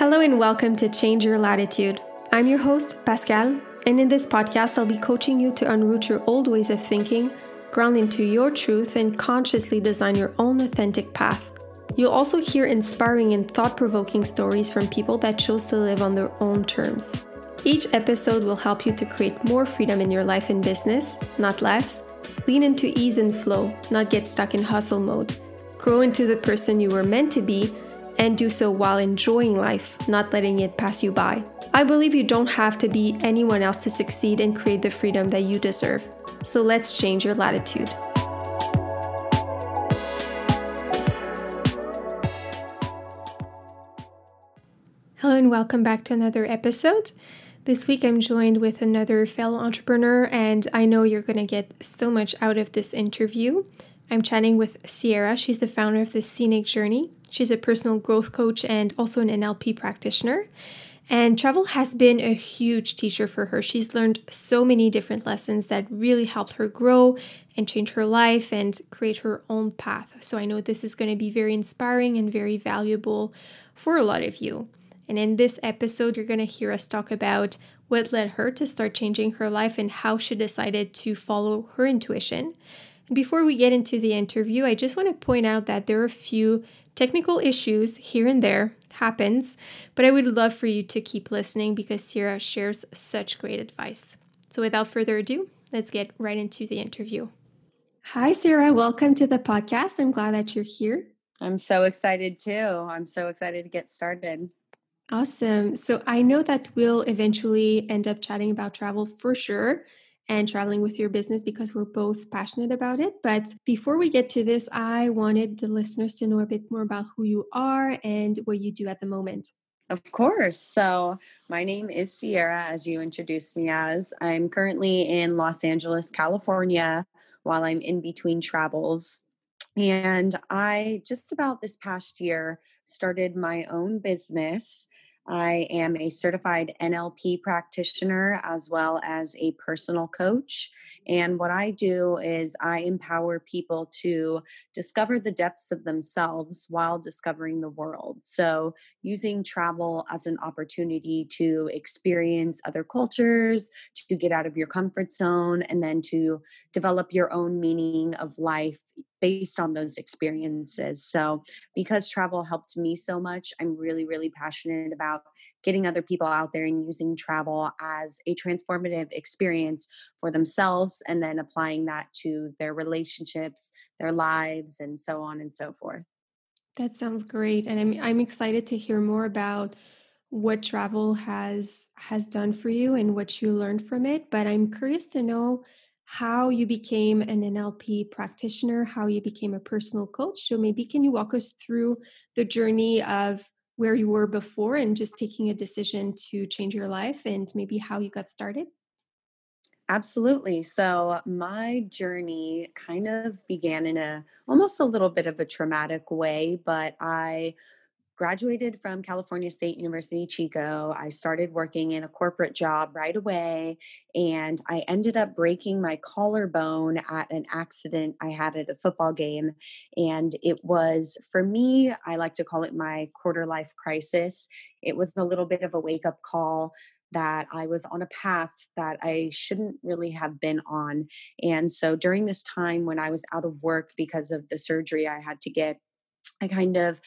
Hello and welcome to Change Your Latitude. I'm your host, Pascal, and in this podcast, I'll be coaching you to unroot your old ways of thinking, ground into your truth, and consciously design your own authentic path. You'll also hear inspiring and thought provoking stories from people that chose to live on their own terms. Each episode will help you to create more freedom in your life and business, not less. Lean into ease and flow, not get stuck in hustle mode. Grow into the person you were meant to be and do so while enjoying life, not letting it pass you by. I believe you don't have to be anyone else to succeed and create the freedom that you deserve. So let's change your latitude. Hello, and welcome back to another episode. This week, I'm joined with another fellow entrepreneur, and I know you're going to get so much out of this interview. I'm chatting with Sierra. She's the founder of the Sienic Journey. She's a personal growth coach and also an NLP practitioner. And travel has been a huge teacher for her. She's learned so many different lessons that really helped her grow and change her life and create her own path. So I know this is going to be very inspiring and very valuable for a lot of you. And in this episode, you're going to hear us talk about what led her to start changing her life and how she decided to follow her intuition. Before we get into the interview, I just want to point out that there are a few technical issues here and there happens, but I would love for you to keep listening because Sierra shares such great advice. So without further ado, let's get right into the interview. Hi Sierra, welcome to the podcast. I'm glad that you're here. I'm so excited too. I'm so excited to get started. Awesome. So I know that we'll eventually end up chatting about travel for sure and traveling with your business because we're both passionate about it. But before we get to this, I wanted the listeners to know a bit more about who you are and what you do at the moment. Of course. So, my name is Sierra, as you introduced me as. I'm currently in Los Angeles, California, while I'm in between travels. And I just about this past year started my own business I am a certified NLP practitioner as well as a personal coach. And what I do is I empower people to discover the depths of themselves while discovering the world. So, using travel as an opportunity to experience other cultures, to get out of your comfort zone, and then to develop your own meaning of life based on those experiences. So, because travel helped me so much, I'm really, really passionate about getting other people out there and using travel as a transformative experience for themselves and then applying that to their relationships, their lives, and so on and so forth. That sounds great. And I'm, I'm excited to hear more about what travel has has done for you and what you learned from it but i'm curious to know how you became an NLP practitioner, how you became a personal coach. So maybe can you walk us through the journey of where you were before and just taking a decision to change your life and maybe how you got started? Absolutely. So my journey kind of began in a almost a little bit of a traumatic way, but I graduated from California State University, Chico. I started working in a corporate job right away, and I ended up breaking my collarbone at an accident I had at a football game. And it was, for me, I like to call it my quarter life crisis. It was a little bit of a wake up call that I was on a path that I shouldn't really have been on. And so during this time when I was out of work because of the surgery I had to get, I kind of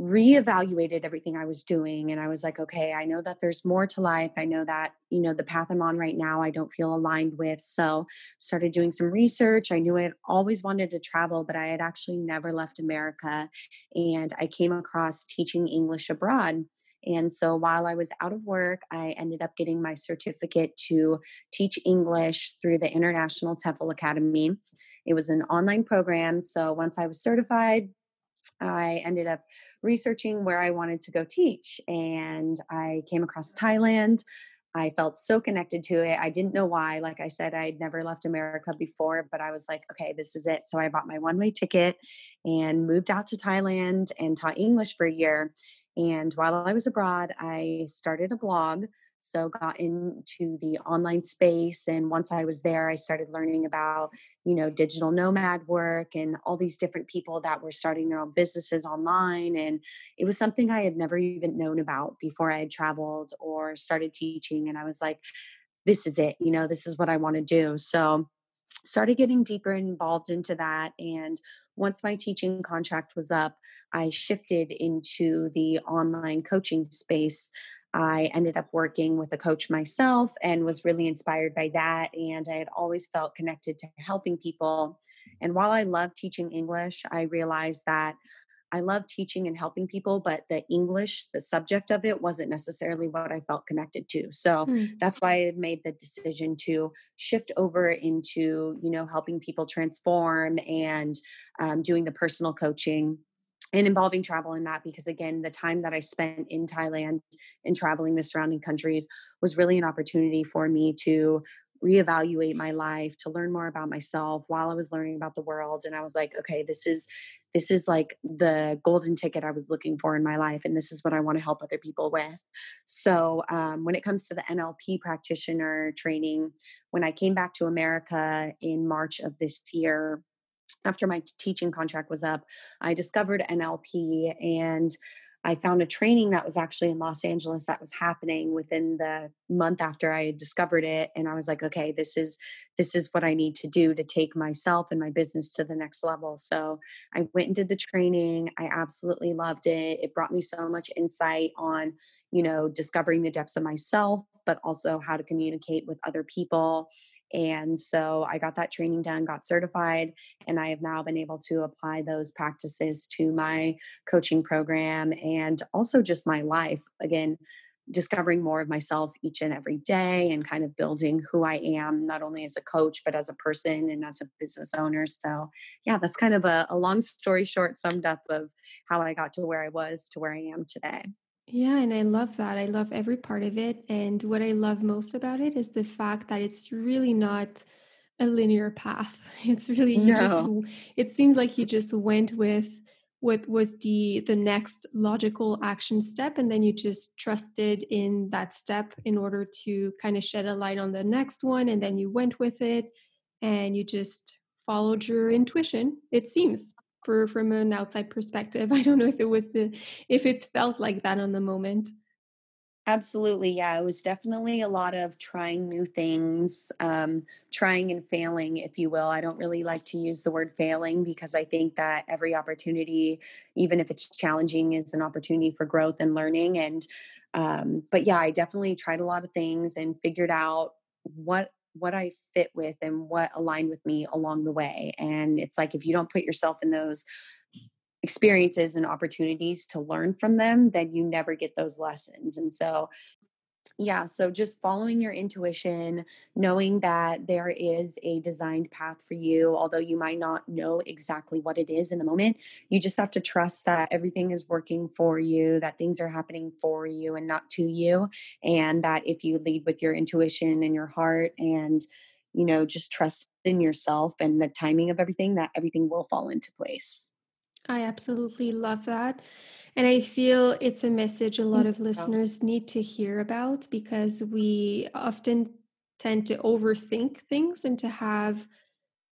reevaluated everything I was doing. And I was like, okay, I know that there's more to life. I know that, you know, the path I'm on right now, I don't feel aligned with. So started doing some research. I knew I always wanted to travel, but I had actually never left America. And I came across teaching English abroad. And so while I was out of work, I ended up getting my certificate to teach English through the International TEFL Academy. It was an online program. So once I was certified, I ended up researching where I wanted to go teach. And I came across Thailand. I felt so connected to it. I didn't know why. Like I said, I'd never left America before, but I was like, okay, this is it. So I bought my one way ticket and moved out to Thailand and taught English for a year. And while I was abroad, I started a blog So got into the online space. And once I was there, I started learning about, you know, digital nomad work and all these different people that were starting their own businesses online. And it was something I had never even known about before I had traveled or started teaching. And I was like, this is it, you know, this is what I want to do. So started getting deeper involved into that and once my teaching contract was up i shifted into the online coaching space i ended up working with a coach myself and was really inspired by that and i had always felt connected to helping people and while i love teaching english i realized that I love teaching and helping people, but the English, the subject of it, wasn't necessarily what I felt connected to. So mm. that's why I made the decision to shift over into, you know, helping people transform and um, doing the personal coaching and involving travel in that because again the time that i spent in thailand and traveling the surrounding countries was really an opportunity for me to reevaluate my life to learn more about myself while i was learning about the world and i was like okay this is this is like the golden ticket I was looking for in my life, and this is what I want to help other people with. So, um, when it comes to the NLP practitioner training, when I came back to America in March of this year, after my teaching contract was up, I discovered NLP and I found a training that was actually in Los Angeles that was happening within the month after I had discovered it and I was like okay this is this is what I need to do to take myself and my business to the next level. So I went and did the training. I absolutely loved it. It brought me so much insight on, you know, discovering the depths of myself, but also how to communicate with other people and so I got that training done, got certified, and I have now been able to apply those practices to my coaching program and also just my life. Again, discovering more of myself each and every day and kind of building who I am, not only as a coach, but as a person and as a business owner. So, yeah, that's kind of a, a long story short summed up of how I got to where I was to where I am today. Yeah, and I love that. I love every part of it. And what I love most about it is the fact that it's really not a linear path. It's really you no. just it seems like you just went with what was the the next logical action step and then you just trusted in that step in order to kind of shed a light on the next one and then you went with it and you just followed your intuition. It seems for from an outside perspective. I don't know if it was the if it felt like that on the moment. Absolutely. Yeah. It was definitely a lot of trying new things, um, trying and failing, if you will. I don't really like to use the word failing because I think that every opportunity, even if it's challenging, is an opportunity for growth and learning. And, um, but yeah, I definitely tried a lot of things and figured out what what I fit with and what aligned with me along the way. And it's like if you don't put yourself in those experiences and opportunities to learn from them, then you never get those lessons. And so yeah, so just following your intuition, knowing that there is a designed path for you, although you might not know exactly what it is in the moment, you just have to trust that everything is working for you, that things are happening for you and not to you. And that if you lead with your intuition and your heart and, you know, just trust in yourself and the timing of everything, that everything will fall into place. I absolutely love that. And I feel it's a message a lot mm. of listeners need to hear about because we often tend to overthink things and to have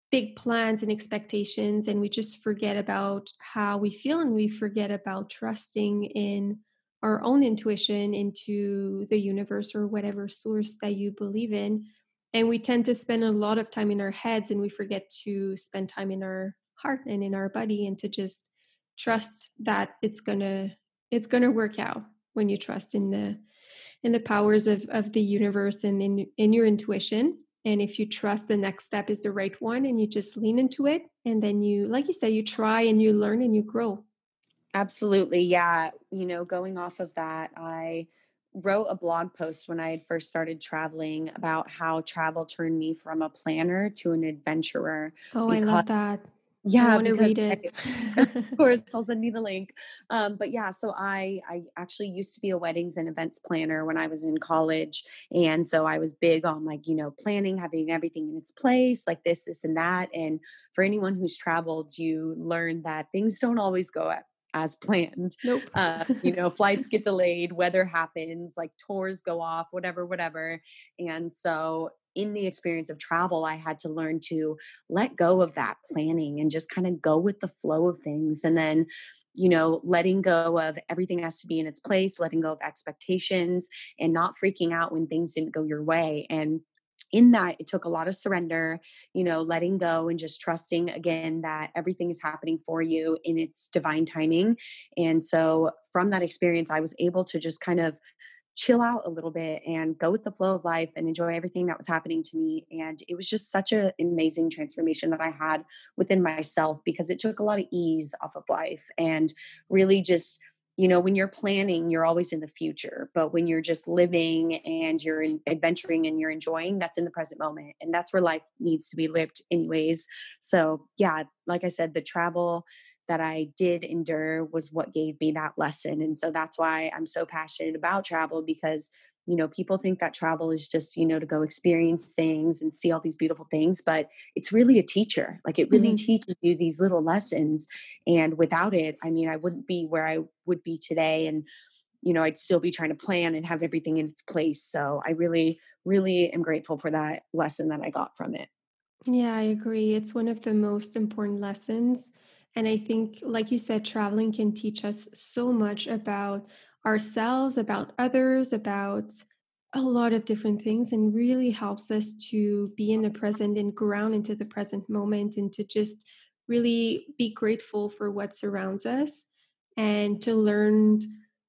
big plans and expectations. And we just forget about how we feel and we forget about trusting in our own intuition into the universe or whatever source that you believe in. And we tend to spend a lot of time in our heads and we forget to spend time in our heart and in our body and to just trust that it's gonna it's gonna work out when you trust in the in the powers of of the universe and in in your intuition. And if you trust the next step is the right one and you just lean into it and then you like you say you try and you learn and you grow. Absolutely yeah you know going off of that i wrote a blog post when i had first started traveling about how travel turned me from a planner to an adventurer oh i love that yeah, I want to read it. I, of course, I'll send you the link. Um, but yeah, so I I actually used to be a weddings and events planner when I was in college, and so I was big on like you know planning, having everything in its place, like this, this, and that. And for anyone who's traveled, you learn that things don't always go as planned. Nope. uh, you know, flights get delayed, weather happens, like tours go off, whatever, whatever. And so in the experience of travel, I had to learn to let go of that planning and just kind of go with the flow of things. And then, you know, letting go of everything has to be in its place, letting go of expectations, and not freaking out when things didn't go your way. And in that it took a lot of surrender you know letting go and just trusting again that everything is happening for you in its divine timing and so from that experience i was able to just kind of chill out a little bit and go with the flow of life and enjoy everything that was happening to me. And it was just such an amazing transformation that I had within myself because it took a lot of ease off of life and really just you know when you're planning you're always in the future but when you're just living and you're adventuring and you're enjoying that's in the present moment and that's where life needs to be lived anyways so yeah like i said the travel that I did endure was what gave me that lesson. And so that's why I'm so passionate about travel because, you know, people think that travel is just, you know, to go experience things and see all these beautiful things, but it's really a teacher. Like it really mm-hmm. teaches you these little lessons. And without it, I mean, I wouldn't be where I would be today. And, you know, I'd still be trying to plan and have everything in its place. So I really, really am grateful for that lesson that I got from it. Yeah, I agree. It's one of the most important lessons and I think, like you said, traveling can teach us so much about ourselves, about others, about a lot of different things, and really helps us to be in the present and ground into the present moment and to just really be grateful for what surrounds us and to learn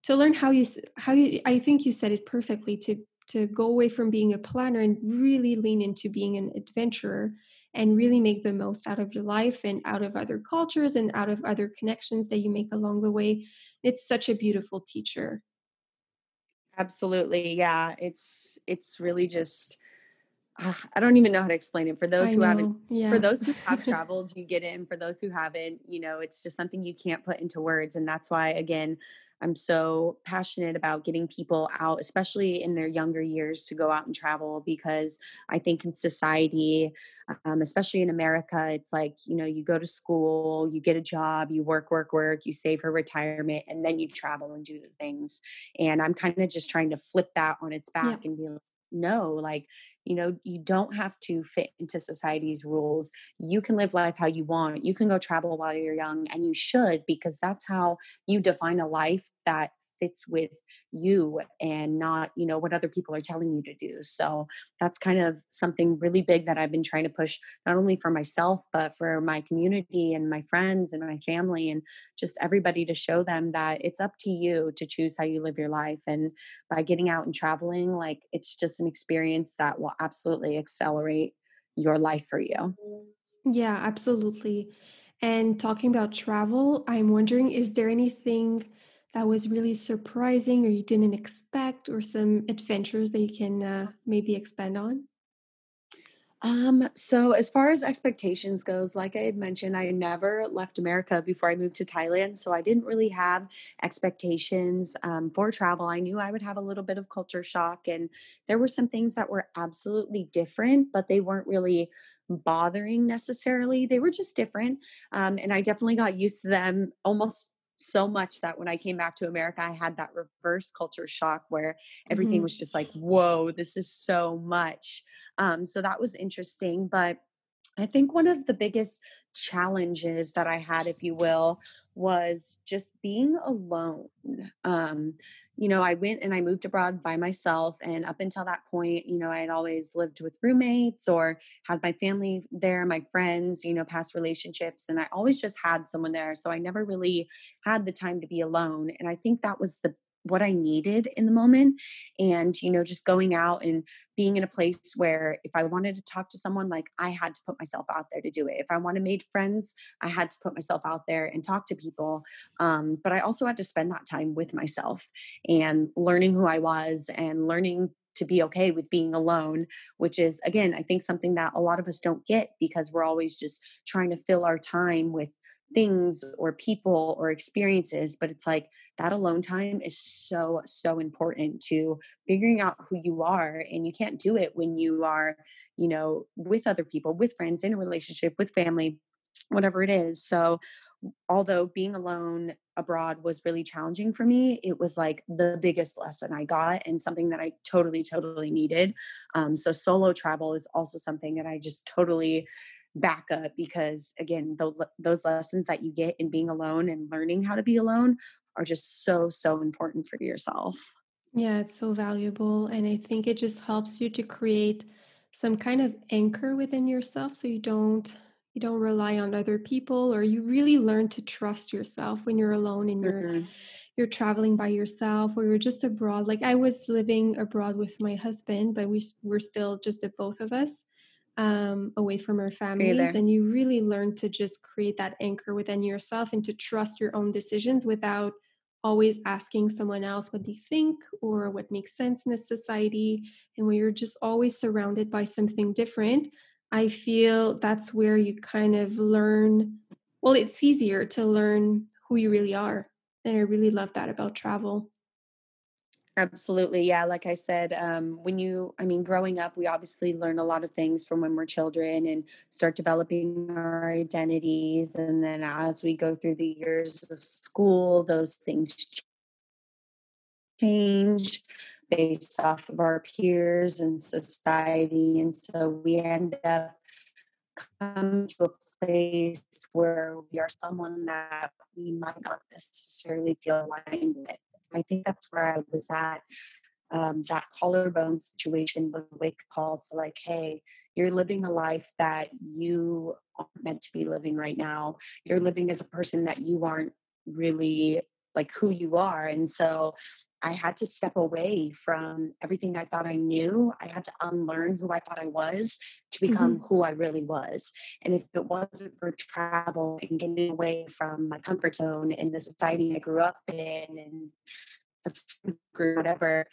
to learn how you how you i think you said it perfectly to to go away from being a planner and really lean into being an adventurer and really make the most out of your life and out of other cultures and out of other connections that you make along the way. It's such a beautiful teacher. Absolutely. Yeah. It's it's really just uh, I don't even know how to explain it. For those I who know. haven't yeah. for those who have traveled, you get it. And for those who haven't, you know, it's just something you can't put into words. And that's why again, I'm so passionate about getting people out, especially in their younger years, to go out and travel because I think in society, um, especially in America, it's like, you know, you go to school, you get a job, you work, work, work, you save for retirement, and then you travel and do the things. And I'm kind of just trying to flip that on its back yeah. and be like, no like you know you don't have to fit into society's rules. You can live life how you want. You can go travel while you're young and you should because that's how you define a life that fits with you and not you know what other people are telling you to do. So that's kind of something really big that i've been trying to push not only for myself but for my community and my friends and my family and just everybody to show them that it's up to you to choose how you live your life. And by getting out and traveling like it's just an experience that will absolutely accelerate your life for you. Yeah absolutely. And talking about travel i'm wondering is there anything that was really surprising or you didn't expect or some adventures that you can uh, maybe expand on um, so as far as expectations goes, like I had mentioned, I never left America before I moved to Thailand. So I didn't really have expectations um, for travel. I knew I would have a little bit of culture shock and there were some things that were absolutely different, but they weren't really bothering necessarily. They were just different. Um, and I definitely got used to them almost so much that when I came back to America, I had that reverse culture shock where everything mm-hmm. was just like, whoa, this is so much. Um, so that was interesting. But I think one of the biggest challenges that I had, if you will, was just being alone. Um, you know, I went and I moved abroad by myself. And up until that point, you know, I had always lived with roommates or had my family there, my friends, you know, past relationships. And I always just had someone there. So I never really had the time to be alone. And I think that was the what I needed in the moment. And, you know, just going out and being in a place where if I wanted to talk to someone, like I had to put myself out there to do it. If I wanted made friends, I had to put myself out there and talk to people. Um, but I also had to spend that time with myself and learning who I was and learning to be okay with being alone, which is, again, I think something that a lot of us don't get because we're always just trying to fill our time with things or people or experiences but it's like that alone time is so so important to figuring out who you are and you can't do it when you are you know with other people with friends in a relationship with family whatever it is so although being alone abroad was really challenging for me, it was like the biggest lesson I got and something that I totally, totally needed. Um, so, solo travel is also something that I just totally back up because, again, the, those lessons that you get in being alone and learning how to be alone are just so, so important for yourself. Yeah, it's so valuable. And I think it just helps you to create some kind of anchor within yourself so you don't you don't rely on other people or you really learn to trust yourself when you're alone and you're Mm-hmm. you're traveling by yourself or you're just abroad like i was living abroad with my husband but we we're still just the both of us um, away from our families and you really learn to just create that anchor within yourself and to trust your own decisions without always asking someone else what they think or what makes sense in a society and when you're just always surrounded by something different i feel that's where you kind of learn well it's easier to learn who you really are and i really love that about travel Absolutely. Yeah. Like I said, um, when you, I mean, growing up, we obviously learn a lot of things from when we're children and start developing our identities. And then as we go through the years of school, those things change based off of our peers and society. And so we end up coming to a place where we are someone that we might not necessarily feel aligned with. I think that's where I was at. Um, that collarbone situation was a wake call to like, hey, you're living a life that you aren't meant to be living right now. You're living as a person that you aren't really like who you are. And so I had to step away from everything I thought I knew. I had to unlearn who I thought I was to become hmm who I really was. And if it wasn't for travel and getting away from my comfort zone in the society I grew up in and the group, whatever,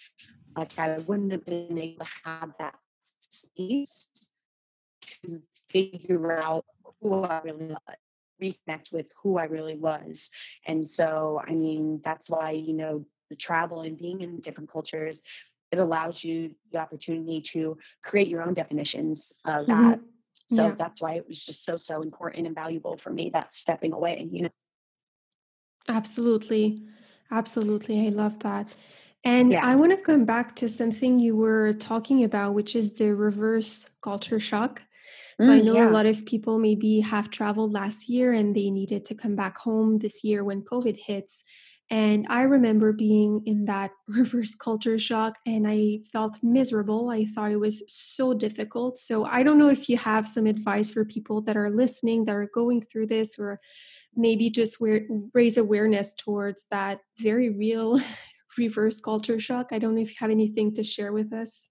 like I wouldn't have been able to have that space to figure out who I really was, reconnect with who I really was. And so, I mean, that's why, you know, the travel and being in different cultures, it allows you the opportunity to create your own definitions of that. hmm So yeah that's why it was just so, so important and valuable for me that stepping away, you know? Absolutely. Absolutely. I love that. And Yeah. I want to come back to something you were talking about, which is the reverse culture shock. So I Mm, know a lot of people maybe have traveled last year and they needed to come back home this year when COVID hits. And I remember being in that reverse culture shock and I felt miserable. I thought it was so difficult. So I don't know if you have some advice for people that are listening, that are going through this, or maybe just raise awareness towards that very real reverse culture shock. I don't know if you have anything to share with us.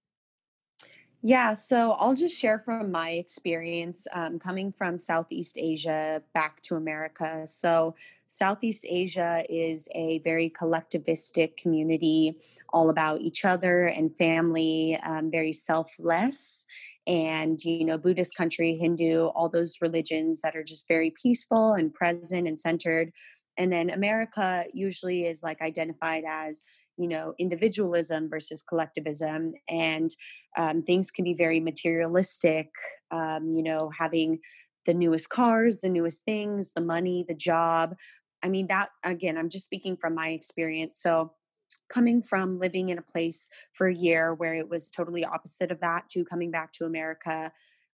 Yeah, so I'll just share from my experience um, coming from Southeast Asia back to America. So, Southeast Asia is a very collectivistic community, all about each other and family, um, very selfless. And, you know, Buddhist country, Hindu, all those religions that are just very peaceful and present and centered. And then America usually is like identified as, you know, individualism versus collectivism. And um, things can be very materialistic um, you know having the newest cars the newest things the money the job i mean that again i'm just speaking from my experience so coming from living in a place for a year where it was totally opposite of that to coming back to america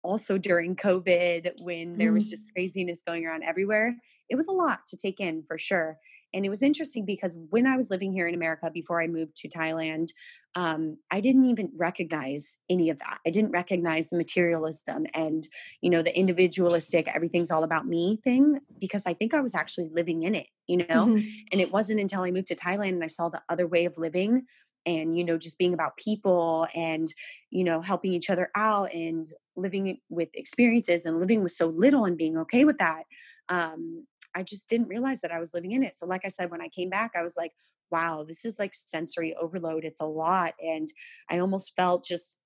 also during covid when there was Mhm. just craziness going around everywhere it was a lot to take in for sure and it was interesting because when i was living here in america before i moved to thailand um, I didn't even recognize any of that. I didn't recognize the materialism and, you know, the individualistic, everything's all about me thing because I think I was actually living in it, you know? Mhm. And it wasn't until I moved to Thailand and I saw the other way of living and, you know, just being about people and, you know, helping each other out and living with experiences and living with so little and being okay with that. Um, I just didn't realize that I was living in it. So, like I said, when I came back, I was like, wow, this is like sensory overload. It's a lot. And I almost felt just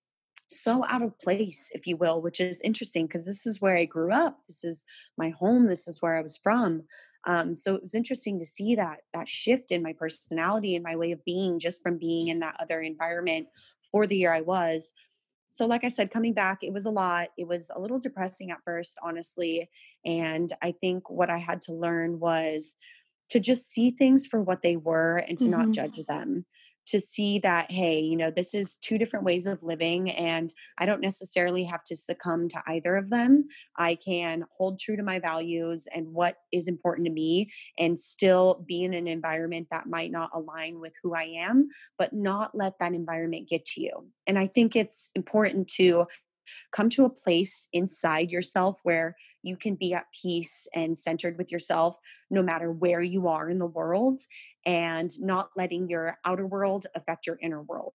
so out of place, if you will, which is interesting because this is where I grew up. This is my home. This is where I was from. Um, so it was interesting to see that that shift in my personality and my way of being just from being in that other environment for the year I was. So like i said coming back it was a lot it was a little depressing at first honestly and i think what i had to learn was to just see things for what they were and to mm-hmm. not judge them to see that hey you know this is two different ways of living and i don't necessarily have to succumb to either of them. I can hold true to my values and what is important to me and still be in an environment that might not align with who i am but not let that environment get to you. And i think it's important to come to a place inside yourself where you can be at peace and centered with yourself no matter where you are in the world and not letting your outer world affect your inner world.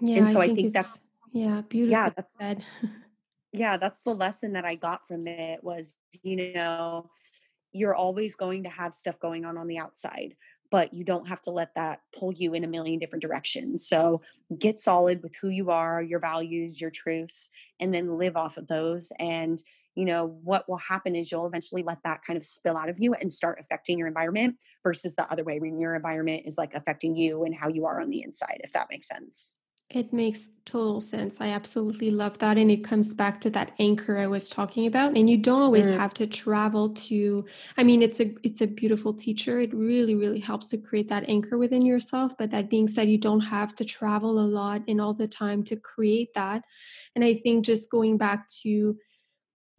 Yeah, and so I think, I think that's yeah, beautiful. Yeah, that's said. yeah, that's the lesson that I got from it was, you know, you're always going to have stuff going on on the outside but you don't have to let that pull you in a million different directions. So get solid with who you are, your values, your truths, and then live off of those. And, you know, what will happen is you'll eventually let that kind of spill out of you and start affecting your environment versus the other way when your environment is like affecting you and how you are on the inside, if that makes sense. It makes total sense. I absolutely love that. And it comes back to that anchor I was talking about. And you don't always mm. have to travel to I mean it's a it's a beautiful teacher. It really, really helps to create that anchor within yourself. But that being said, you don't have to travel a lot and all the time to create that. And I think just going back to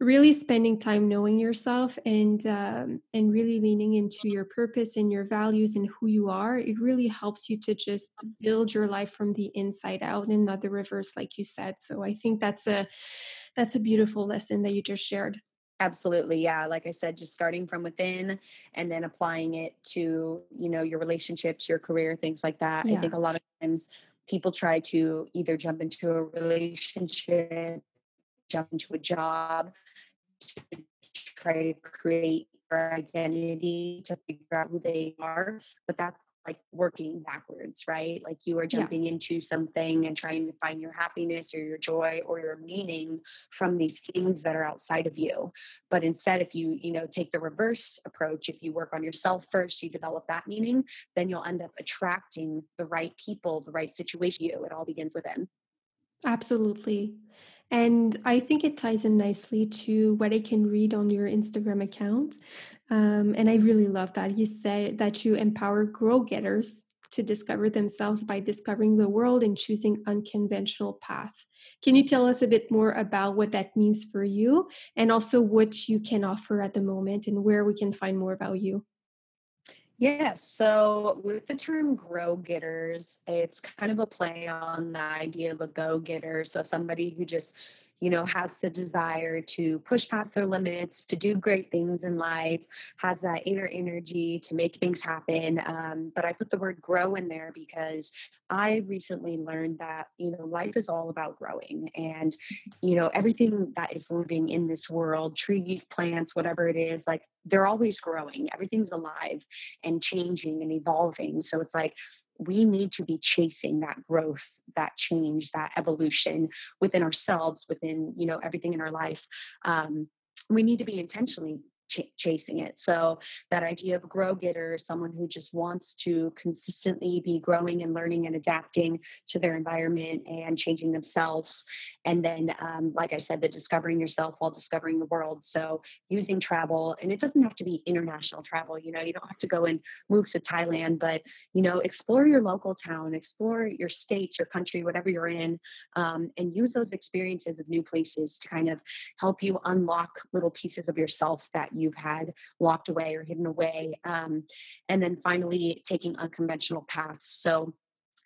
really spending time knowing yourself and um, and really leaning into your purpose and your values and who you are it really helps you to just build your life from the inside out and not the reverse like you said so i think that's a that's a beautiful lesson that you just shared absolutely yeah like i said just starting from within and then applying it to you know your relationships your career things like that yeah. i think a lot of times people try to either jump into a relationship jump into a job to try to create their identity to figure out who they are but that's like working backwards right? Like you are jumping yeah. into something and trying to find your happiness or your joy or your meaning from these things that are outside of you. But instead if you you know take the reverse approach if you work on yourself first you develop that meaning then you'll end up attracting the right people the right situation you it all begins within. Absolutely and I think it ties in nicely to what I can read on your Instagram account. Um, and I really love that. You say that you empower grow getters to discover themselves by discovering the world and choosing unconventional paths. Can you tell us a bit more about what that means for you and also what you can offer at the moment and where we can find more about you? Yes. So with the term grow getters, it's kind of a play on the idea of a go getter. So somebody who just you know, has the desire to push past their limits, to do great things in life, has that inner energy to make things happen. Um, but I put the word grow in there because I recently learned that, you know, life is all about growing. And, you know, everything that is living in this world, trees, plants, whatever it is, like they're always growing. Everything's alive and changing and evolving. So it's like, we need to be chasing that growth that change that evolution within ourselves within you know everything in our life. Um, we need to be intentionally ch- chasing it. So that idea of a grow getter, someone who just wants to consistently be growing and learning and adapting to their environment and changing themselves. And then, um, like I said, the discovering yourself while discovering the world. So using travel, and it doesn't have to be international travel. You know, you don't have to go and move to Thailand, but you know, explore your local town, explore your state, your country, whatever you're in, um, and use those experiences of new places to kind of help you unlock little pieces of yourself that you've had locked away or hidden away. Um, and then finally, taking unconventional paths. So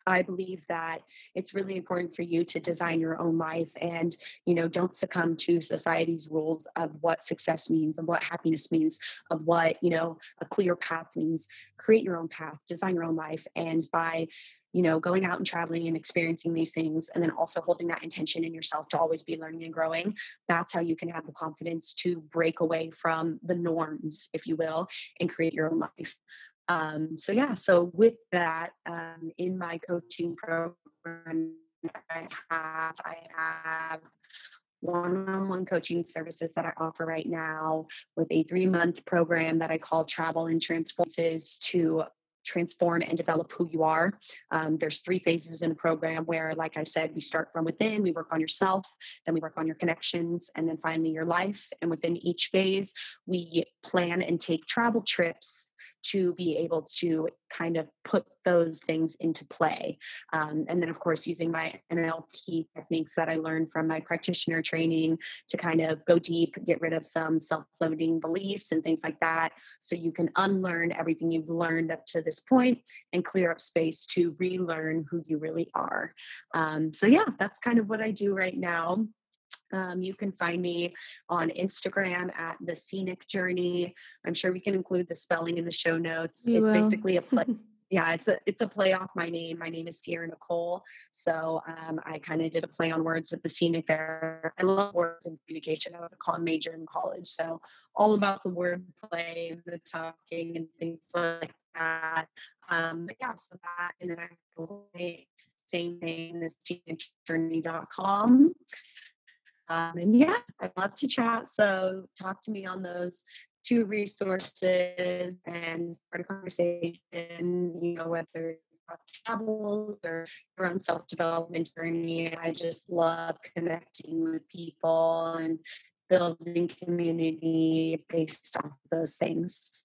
I believe that it's really important for you to design your own life and, you know, don't succumb to society's rules of what success means, of what happiness means, of what, you know, a clear path means. Create your own path, design your own life. And by you know, going out and traveling and experiencing these things, and then also holding that intention in yourself to always be learning and growing. That's how you can have the confidence to break away from the norms, if you will, and create your own life. Um, so, yeah, so with that, um, in my coaching program, I have, I have one-on-one coaching services that I offer right now with a three-month program that I call Travel and Transformances to transform and develop who you are. Um, there's three phases in a program where, like I said, we start from within, we work on yourself, then we work on your connections, and then finally your life. And within each phase, we plan and take travel trips to be able to kind of put those things into play. Um, and then, of course, using my NLP techniques that I learned from my practitioner training to kind of go deep, get rid of some self limiting beliefs and things like that. So you can unlearn everything you've learned up to this point and clear up space to relearn who you really are. Um, so, yeah, that's kind of what I do right now. Um, you can find me on Instagram at the Sienic Journey. I'm sure we can include the spelling in the show notes. You it's will. basically a play. yeah, it's a it's a play off my name. My name is Sierra Nicole, so um, I kind of did a play on words with the scenic there. I love words and communication. I was a comm major in college, so all about the word play, and the talking, and things like that. Um, but yeah, so that, and then I same thing, the sienicjourney.com. Um, and yeah, I'd love to chat. So talk to me on those two resources and start a conversation, you know, whether travels or your own self development journey. I just love connecting with people and building community based off those things.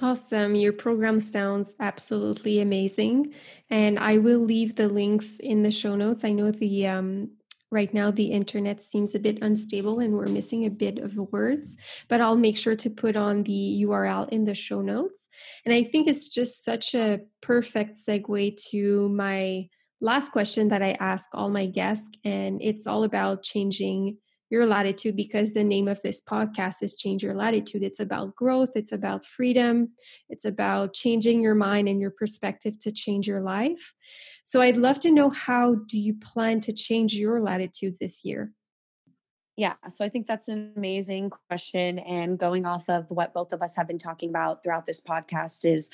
Awesome. Your program sounds absolutely amazing. And I will leave the links in the show notes. I know the um, right now the internet seems a bit unstable and we're missing a bit of words but i'll make sure to put on the url in the show notes. And i think it's just such a perfect segue to my last question that i ask all my guests and it's all about changing your latitude because the name of this podcast is change your latitude it's about growth it's about freedom it's about changing your mind and your perspective to change your life so I'd love to know how do you plan to change your latitude this year? Yeah, so I think that's an amazing question. And going off of what both of us have been talking about throughout this podcast is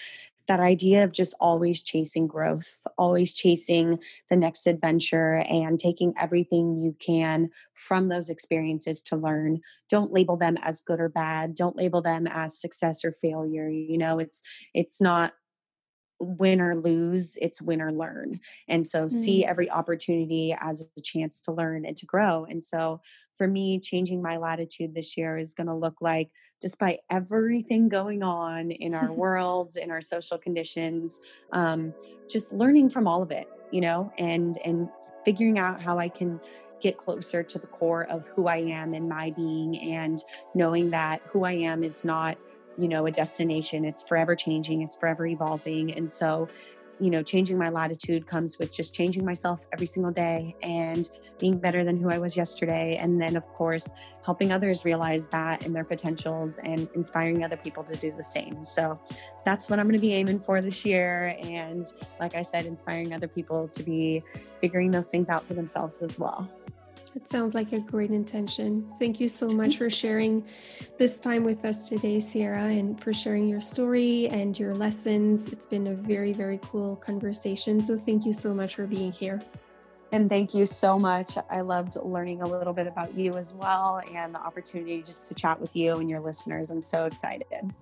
that idea of just always chasing growth, always chasing the next adventure and taking everything you can from those experiences to learn. Don't label them as good or bad. Don't label them as success or failure. You know, it's it's not win or lose, it's win or learn. And so mm-hmm. see mm. every opportunity as a chance to learn and to grow. And so for me, changing my latitude this year is going to look like, despite everything going on in our world, in our social conditions, um, just learning from all of it, you know, and and figuring out how I can get closer to the core of who I am and my being, and knowing that who I am is not you know a destination. It's forever changing it's forever evolving and so you know changing my latitude comes with just changing myself every single day and being better than who i was yesterday and then of course helping others realize that and their potentials and inspiring other people to do the same. So that's what i'm going to be aiming for this year and like i said inspiring other people to be figuring those things out for themselves as well it sounds like a great intention. Thank you so much for sharing this time with us today, Sierra, and for sharing your story and your lessons. It's been a very, very cool conversation. So, thank you so much for being here. And thank you so much. I loved learning a little bit about you as well and the opportunity just to chat with you and your listeners. I'm so excited.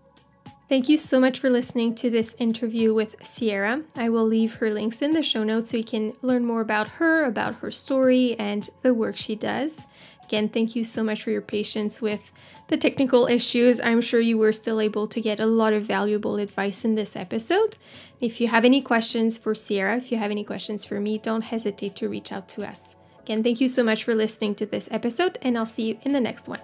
Thank you so much for listening to this interview with Sierra. I will leave her links in the show notes so you can learn more about her, about her story, and the work she does. Again, thank you so much for your patience with the technical issues. I'm sure you were still able to get a lot of valuable advice in this episode. If you have any questions for Sierra, if you have any questions for me, don't hesitate to reach out to us. Again, thank you so much for listening to this episode, and I'll see you in the next one.